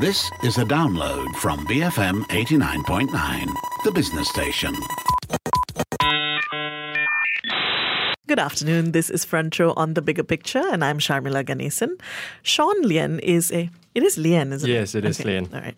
This is a download from BFM 89.9, the business station. Good afternoon. This is Front Row on the Bigger Picture, and I'm Sharmila Ganesan. Sean Lean is a. It is Lean, isn't Yes, it? Yes, it is Lean. All right.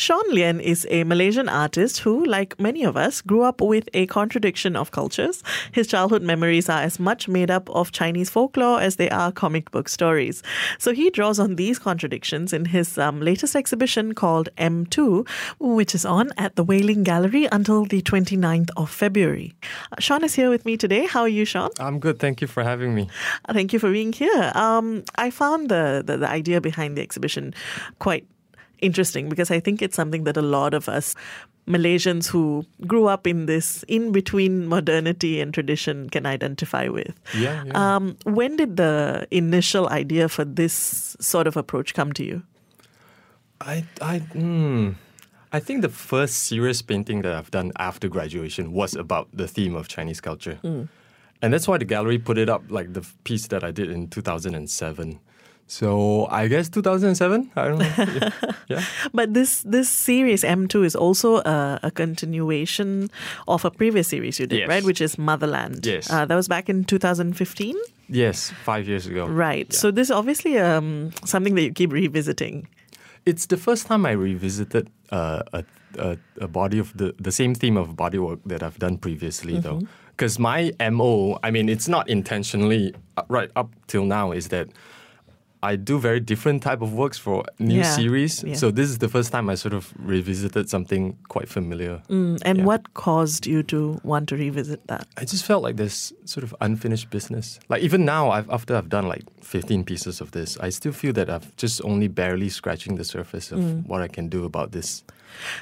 Sean Lean is a Malaysian artist who, like many of us, grew up with a contradiction of cultures. His childhood memories are as much made up of Chinese folklore as they are comic book stories. So he draws on these contradictions in his um, latest exhibition called M2, which is on at the Wei-Ling Gallery until the 29th of February. Uh, Sean is here with me today. How are you, Sean? I'm good. Thank you for having me. Thank you for being here. Um, I found the, the, the idea behind the exhibition quite interesting because I think it's something that a lot of us Malaysians who grew up in this in between modernity and tradition can identify with. Yeah, yeah. Um, when did the initial idea for this sort of approach come to you? I, I, hmm. I think the first serious painting that I've done after graduation was about the theme of Chinese culture. And that's why the gallery put it up like the piece that I did in 2007. So I guess 2007? I don't know. yeah. yeah. But this this series M2 is also a, a continuation of a previous series you did, Yes. right? Which is Motherland. Yes. Uh, that was back in 2015. Yes, five years ago. Right. Yeah. So this is obviously um, something that you keep revisiting. It's the first time I revisited uh, a, a, a body of the, the same theme of body work that I've done previously, though. Because my MO, I mean, it's not intentionally, uh, right up till now, is that I do very different type of works for new Yeah, series. yeah. So this is the first time I sort of revisited something quite familiar. Mm, and Yeah. what caused you to want to revisit that? I just felt like there's sort of unfinished business. Like even now, I've, after I've done like 15 pieces of this, I still feel that I've just only barely scratching the surface of Mm. what I can do about this.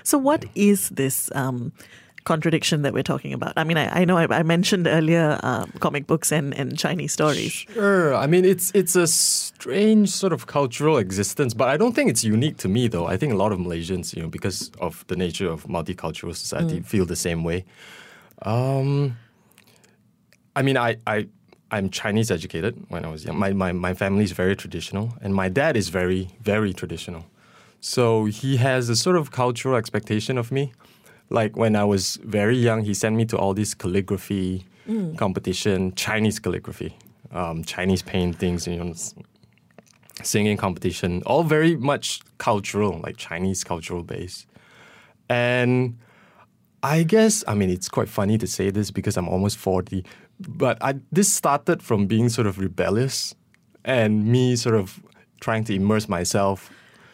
So, what is this um, contradiction that we're talking about? I mean, I, I know I, I mentioned earlier um, comic books and, and Chinese stories. Sure. I mean, it's it's a strange sort of cultural existence, but I don't think it's unique to me, though. I think a lot of Malaysians, you know, because of the nature of multicultural society, feel the same way. Um, I mean, I, I I'm Chinese educated when I was young. My, my my family is very traditional, and my dad is very very traditional. So he has a sort of cultural expectation of me. Like when I was very young, he sent me to all these calligraphy competition, Chinese calligraphy, um, Chinese paintings, you know, singing competition, all very much cultural, like Chinese cultural base. And I guess, I mean, it's quite funny to say this because I'm almost 40, but I, this started from being sort of rebellious and me sort of trying to immerse myself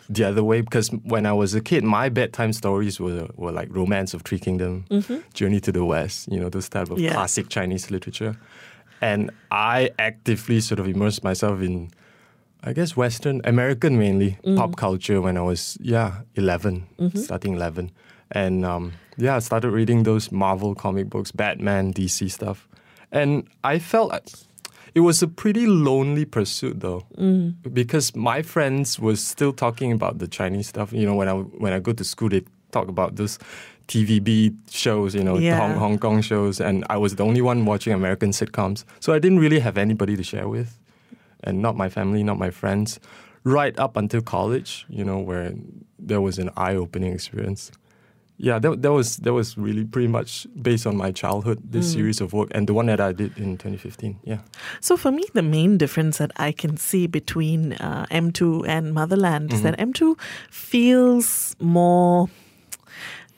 the other way because when I was a kid, my bedtime stories were, were like Romance of Three Kingdom, mm-hmm. Journey to the West, you know, those type of Yeah. classic Chinese literature. And I actively sort of immersed myself in, I guess, Western, American mainly, mm-hmm. pop culture when I was, yeah, 11, mm-hmm. starting 11. And um, yeah, I started reading those Marvel comic books, Batman, DC stuff. And I felt like it was a pretty lonely pursuit though, mm. because my friends was still talking about the Chinese stuff. You know, when I when I go to school, they talk about those TVB shows, you know, Yeah. Hong, Hong Kong shows, and I was the only one watching American sitcoms. So I didn't really have anybody to share with, and not my family, not my friends. Right up until college, you know, where there was an eye-opening experience. Yeah, that, that was that was really pretty much based on my childhood. This series of work and the one that I did in 2015. Yeah. So, for me, the main difference that I can see between uh, M2 and Motherland is that M2 feels more.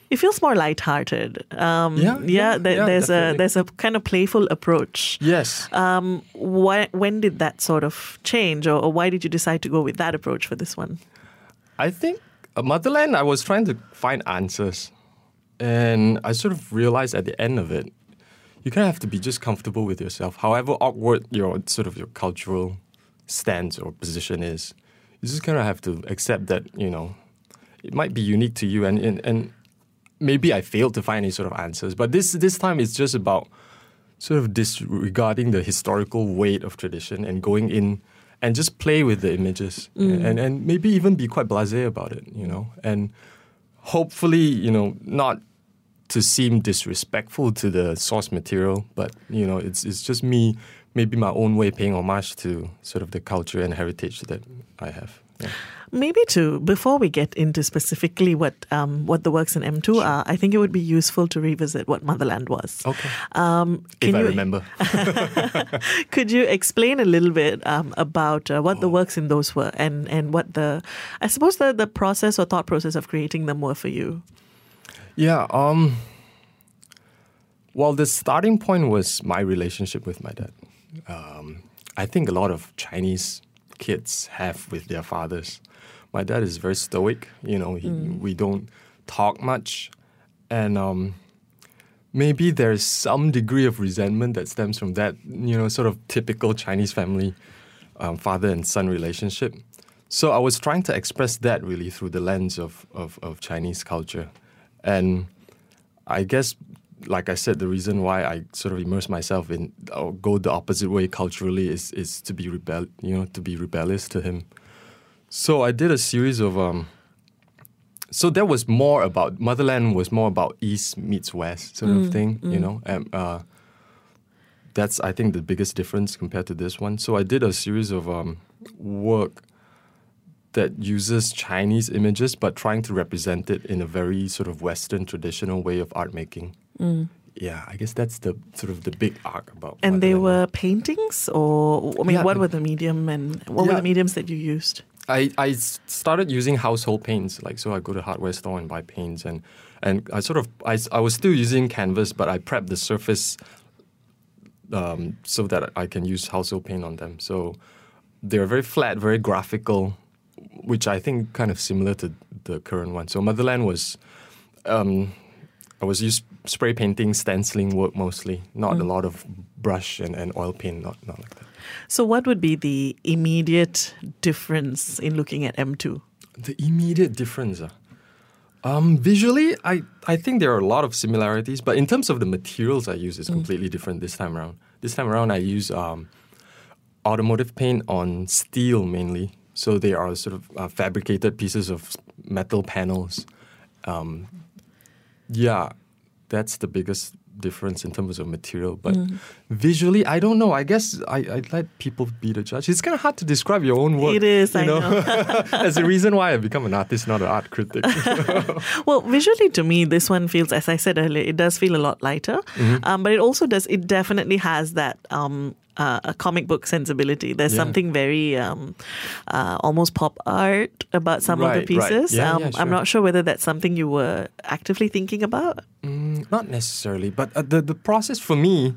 It feels more lighthearted. Um, Yeah, yeah, there- yeah, there's a there's a kind of playful approach. Yes. Um, why, when did that sort of change, or, or why did you decide to go with that approach for this one? I think uh, Motherland, I was trying to find answers. And I sort of realized at the end of it, you kind of have to be just comfortable with yourself. However awkward your sort of your cultural stance or position is, you just kind of have to accept that, you know, it might be unique to you. And, and, and maybe I failed to find any sort of answers. But this, this time it's just about sort of disregarding the historical weight of tradition and going in and just play with the images mm. and, and maybe even be quite blasé about it, you know, and hopefully, you know, not to seem disrespectful to the source material, but you know, it's it's just me, maybe my own way paying homage to sort of the culture and heritage that I have. Yeah. Maybe to before we get into specifically what um, what the works in M2 are, I think it would be useful to revisit what Motherland was. Okay. Um, if I you- remember. Could you explain a little bit um, about uh, what the works in those were and, and what the, I suppose the, the process or thought process of creating them were for you? Yeah. Um. Well, the starting point was my relationship with my dad. Um, I think a lot of Chinese kids have with their fathers. My dad is very stoic. You know, he, we don't talk much, and um, maybe there's some degree of resentment that stems from that. You know, sort of typical Chinese family, um, father and son relationship. So I was trying to express that really through the lens of, of, of Chinese culture. And I guess, like I said, the reason why I sort of immerse myself in or go the opposite way culturally is, is to be rebel, you know, to be rebellious to him. So I did a series of um. So that was more about motherland was more about east meets west sort of thing, you know. And uh, that's I think the biggest difference compared to this one. So I did a series of um, work that uses Chinese images but trying to represent it in a very sort of Western traditional way of art making. Yeah, I guess that's the sort of the big arc about. And they were paintings, or I mean, Yeah, what were the medium and what were the mediums that you used? I, I started using household paints, like so I go to hardware store and buy paints, and and I sort of I, I was still using canvas, but I prepped the surface um, so that I can use household paint on them. So they're very flat, very graphical, which I think kind of similar to the current one. So Motherland was um, I was used spray painting, stenciling work mostly, not a lot of brush and, and oil paint, not not like that. So, what would be the immediate difference in looking at M2? The immediate difference. ah. Um, visually, I, I think there are a lot of similarities, but in terms of the materials I use, it's completely different this time around. This time around, I use um, automotive paint on steel mainly. So they are sort of uh, fabricated pieces of metal panels. Um, yeah, that's the biggest difference in terms of material. But visually, I don't know. I guess I, I let people be the judge. It's kind of hard to describe your own work. It is, you I know. That's the reason why I've become an artist, not an art critic. Well, visually to me, this one feels, as I said earlier, it does feel a lot lighter. Mm-hmm. Um, but it also does, it definitely has that um, uh, a comic book sensibility. There's Yeah. something very um, uh, almost pop art about some of Right, the right. pieces. Yeah, um, yeah, I'm not sure whether that's something you were actively thinking about. Mm, not necessarily, but uh, the the process for me,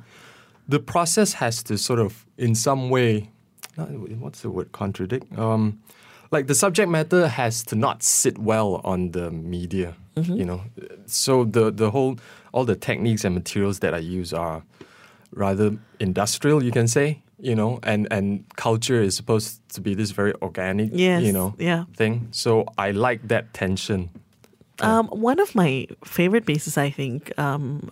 the process has to sort of in some way, not, what's the word contradict? Um, like the subject matter has to not sit well on the media, you know. So the the whole all the techniques and materials that I use are rather industrial, you can say, you know, and and culture is supposed to be this very organic, Yes, you know, yeah. thing. So I like that tension. Um, one of my favorite pieces, I think, um,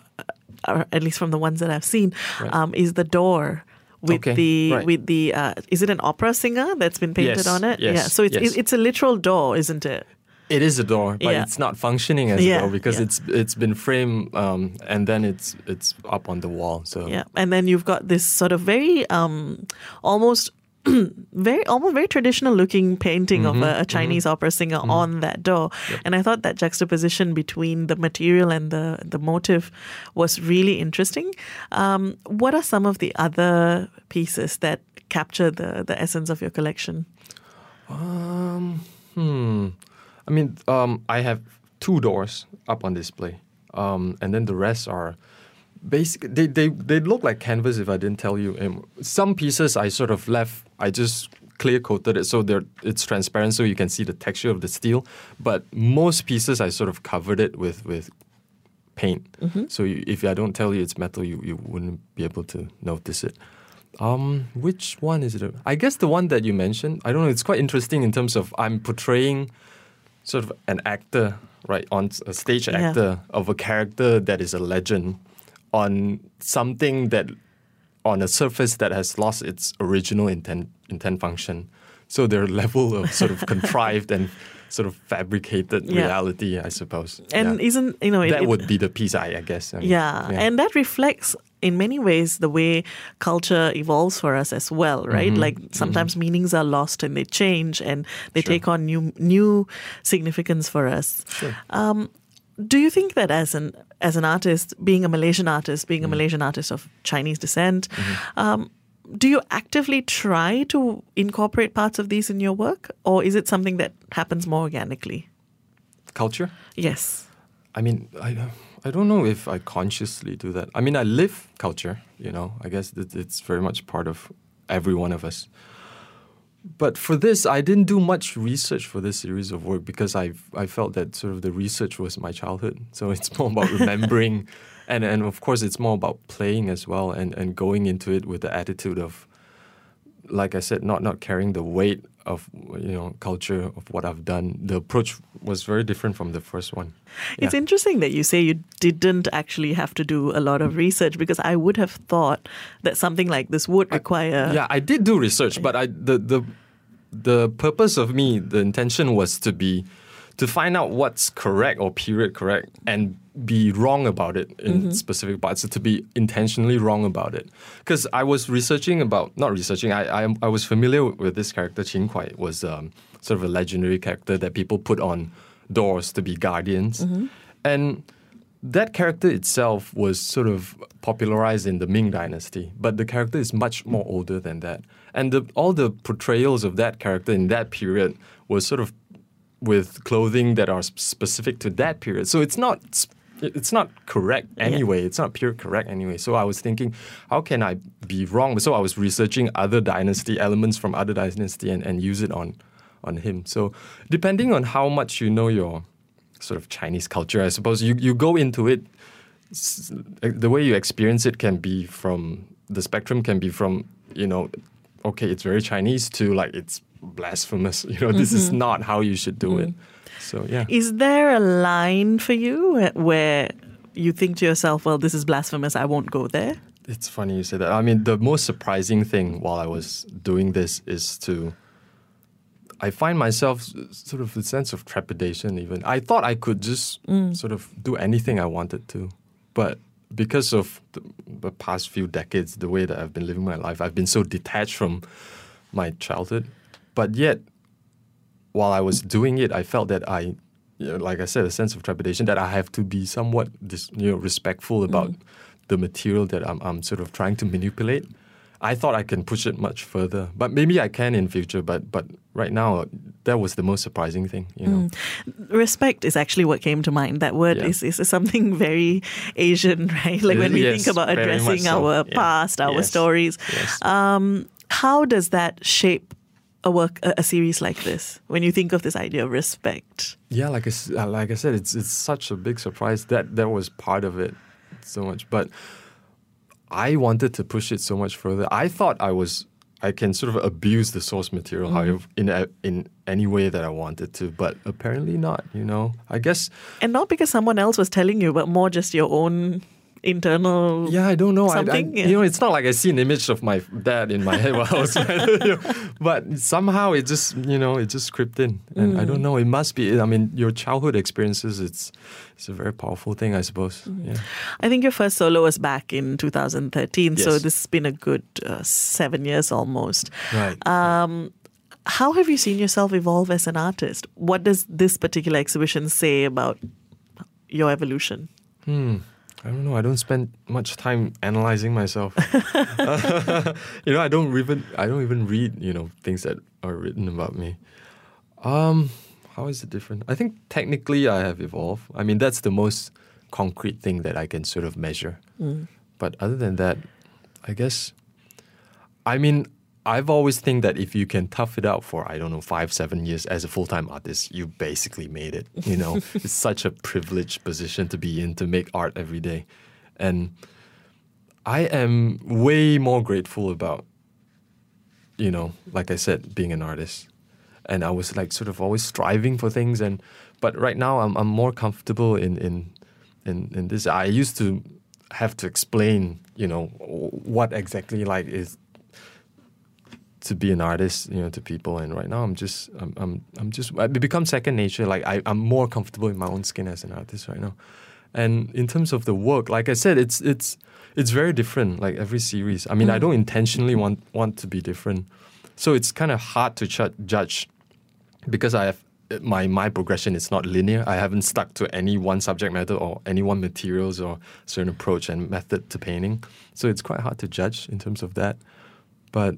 or at least from the ones that I've seen, Right. um, is the door with Okay, the right. with the uh, is it an opera singer that's been painted Yes, on it? yes, yeah. So it's yes. it's a literal door, isn't it? It is a door, but Yeah. it's not functioning as Yeah, a door because yeah. it's it's been framed um, and then it's it's up on the wall. So Yeah, and then you've got this sort of very um, almost. very almost very traditional looking painting Mm-hmm, of a, a Chinese opera singer on that door, and I thought that juxtaposition between the material and the the motive was really interesting. Um, what are some of the other pieces that capture the the essence of your collection? Um, hmm. I mean, um, I have two doors up on display, um, and then the rest are basically They, they they look like canvas if I didn't tell you. And some pieces I sort of left. I just clear coated it so they're it's transparent so you can see the texture of the steel. But most pieces I sort of covered it with with paint. So you, if I don't tell you it's metal, you, you wouldn't be able to notice it. Um, which one is it? I guess the one that you mentioned. I don't know. It's quite interesting in terms of I'm portraying sort of an actor, right, on a stage Yeah. actor of a character that is a legend on something that on a surface that has lost its original intent intent function. So their level of sort of contrived and sort of fabricated Yeah. reality, I suppose. And Yeah. isn't you know it, that it- would be the piece, I, I guess. I mean, Yeah, and that reflects in many ways the way culture evolves for us as well, right? Mm-hmm. Like sometimes meanings are lost and they change and they take on new new significance for us. Um, do you think that as an as an artist, being a Malaysian artist, being a Mm. Malaysian artist of Chinese descent, Mm-hmm. um, do you actively try to incorporate parts of these in your work, or is it something that happens more organically? Culture? Yes. I mean, I I don't know if I consciously do that. I mean, I live culture. You know, I guess it's very much part of every one of us. But for this, I didn't do much research for this series of work because I I felt that sort of the research was my childhood. So it's more about remembering, and and of course it's more about playing as well and and going into it with the attitude of, like I said, not not carrying the weight of you know culture of what I've done. The approach was very different from the first one. It's Yeah. interesting that you say you didn't actually have to do a lot of research because I would have thought that something like this would require. Yeah, I did do research, but I the the the purpose of me, the intention was to be to find out what's correct or period correct and be wrong about it in specific parts. To be intentionally wrong about it, because I was researching about not researching. I I, I was familiar with this character Qin Kuai. It was um, sort of a legendary character that people put on doors to be guardians, and that character itself was sort of popularized in the Ming Dynasty, but the character is much more older than that. And the, all the portrayals of that character in that period was sort of with clothing that are specific to that period. So it's not it's not correct anyway. It's not pure correct anyway. So I was thinking, how can I be wrong? So I was researching other dynasty elements from other dynasty and, and use it on on him. So depending on how much you know your sort of Chinese culture, I suppose you, you go into it. The way you experience it can be from the spectrum can be from you know, okay, it's very Chinese to like it's blasphemous. You know, this is mm-hmm. not how you should do it. Mm-hmm. So yeah. Is there a line for you where- you think to yourself, well, this is blasphemous, I won't go there? It's funny you say that. I mean, the most surprising thing while I was doing this is to. I find myself sort of a sense of trepidation. Even I thought I could just mm. sort of do anything I wanted to, but because of the, the past few decades, the way that I've been living my life, I've been so detached from my childhood. But yet, while I was doing it, I felt that I, you know, like I said, a sense of trepidation that I have to be somewhat, dis, you know, respectful about the material that I'm, I'm sort of trying to manipulate. I thought I can push it much further, but maybe I can in future. But but right now, that was the most surprising thing, you know. Respect is actually what came to mind. That word Yeah. is, is something very Asian, right? Like when we Yes, think about addressing so. our Yeah. past, our Yes. stories. Yes. Um, how does that shape a work, a, a series like this? When you think of this idea of respect, Yeah, like I, uh, like I said, it's it's such a big surprise that that was part of it so much. But I wanted to push it so much further. I thought I was I can sort of abuse the source material however in a, in any way that I wanted to, but apparently not. You know, I guess and not because someone else was telling you, but more just your own internal. Yeah, I don't know. I, I, Something. You know, it's not like I see an image of my dad in my head while I was, but somehow it just, you know, it just crept in, and I Mm. don't know. It must be. I mean, your childhood experiences. It's, it's a very powerful thing, I suppose. Mm. Yeah. I think your first solo was back in 2013, so this has been a good uh, seven years almost. Right. Um, how have you seen yourself evolve as an artist? What does this particular exhibition say about your evolution? Hmm. I don't know. I don't spend much time analyzing myself. you know, I don't even I don't even read you know things that are written about me. Um, how is it different? I think technically I have evolved. I mean, that's the most concrete thing that I can sort of measure. But other than that, I guess. I mean, I've always think that if you can tough it out for I don't know five seven years as a full time artist, you basically made it. You know, it's such a privileged position to be in to make art every day, and I am way more grateful about, you know, like I said, being an artist, and I was like sort of always striving for things, and but right now I'm I'm more comfortable in in in, in this. I used to have to explain, you know, what exactly like is to be an artist, you know, to people. And right now, I'm just, I'm, I'm, I'm just, it become second nature. Like I, I'm more comfortable in my own skin as an artist right now, And in terms of the work, like I said, it's it's it's very different. Like every series. I mean, I mm. don't intentionally want want to be different, so it's kind of hard to ch- judge because I have my my progression is not linear. I haven't stuck to any one subject matter or any one materials or certain approach and method to painting. So it's quite hard to judge in terms of that. But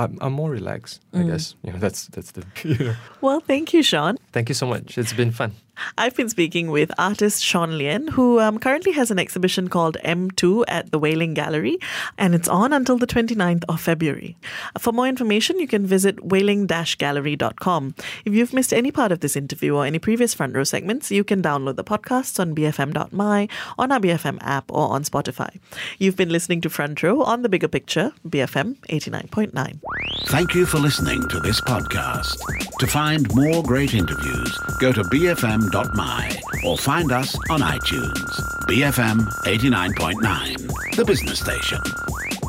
I'm, I'm more relaxed, I mm. guess. You know, that's that's the. Well, thank you, Sean. Thank you so much. It's been fun. I've been speaking with artist Sean Lean, who um, currently has an exhibition called M2 at the Wei-Ling Gallery, and it's on until the 29th of February. For more information, you can visit weiling-gallery.com. If you've missed any part of this interview or any previous front row segments, you can download the podcasts on bfm.my, on our BFM app, or on Spotify. You've been listening to Front Row on The Bigger Picture, BFM 89.9. Thank you for listening to this podcast. To find more great interviews, go to bfm.my or find us on iTunes. BFM 89.9, the business station.